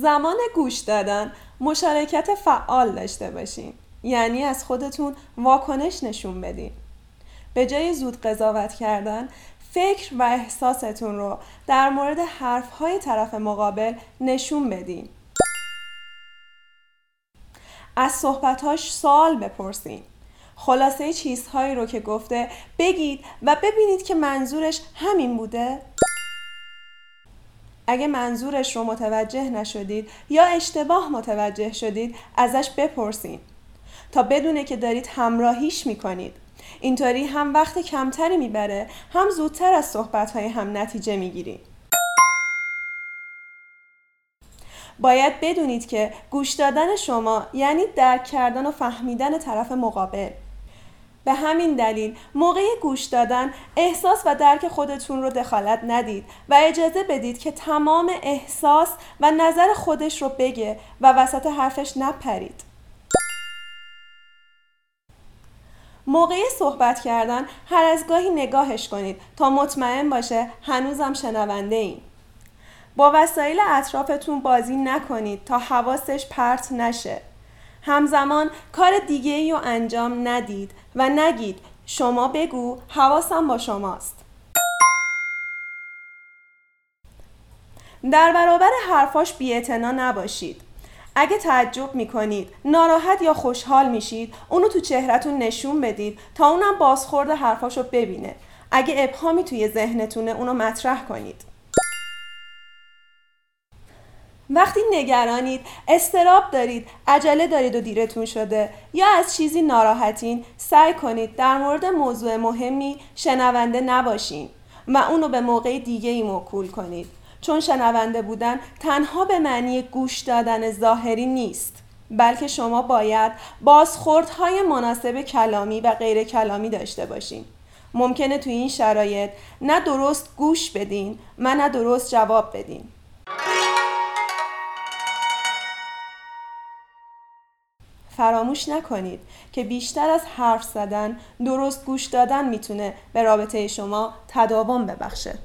زمان گوش دادن مشارکت فعال داشته باشین. یعنی از خودتون واکنش نشون بدین. به جای زود قضاوت کردن فکر و احساستون رو در مورد حرفهای طرف مقابل نشون بدین. از صحبتهاش سوال بپرسین. خلاصه چیزهایی رو که گفته بگید و ببینید که منظورش همین بوده. اگه منظورش رو متوجه نشدید یا اشتباه متوجه شدید ازش بپرسین. تا بدونه که دارید همراهیش می‌کنید. اینطوری هم وقت کمتری می‌بره هم زودتر از صحبتهای هم نتیجه می‌گیرید. باید بدونید که گوش دادن شما یعنی درک کردن و فهمیدن طرف مقابل. به همین دلیل موقع گوش دادن احساس و درک خودتون رو دخالت ندید و اجازه بدید که تمام احساس و نظر خودش رو بگه و وسط حرفش نپرید موقع صحبت کردن هر از گاهی نگاهش کنید تا مطمئن باشه هنوزم شنونده این. با وسایل اطرافتون بازی نکنید تا حواسش پرت نشه. همزمان کار دیگه ای رو انجام ندید و نگید شما بگو حواسم با شماست. در برابر حرفاش بیعتنا نباشید. اگه تعجب می‌کنید ناراحت یا خوشحال میشید اونو تو چهرتون نشون بدید تا اونم بازخورد حرفاشو ببینه اگه ابهامی توی ذهنتونه اونو مطرح کنید وقتی نگرانید استراب دارید عجله دارید و دیرتون شده یا از چیزی ناراحتین سعی کنید در مورد موضوع مهمی شنونده نباشین و اونو به موقع دیگه ای موکول کنید. چون شنونده بودن تنها به معنی گوش دادن ظاهری نیست بلکه شما باید بازخوردهای مناسب کلامی و غیر کلامی داشته باشین. ممکنه توی این شرایط نه درست گوش بدین و نه درست جواب بدین. فراموش نکنید که بیشتر از حرف زدن درست گوش دادن می‌تونه به رابطه شما تداوم ببخشه.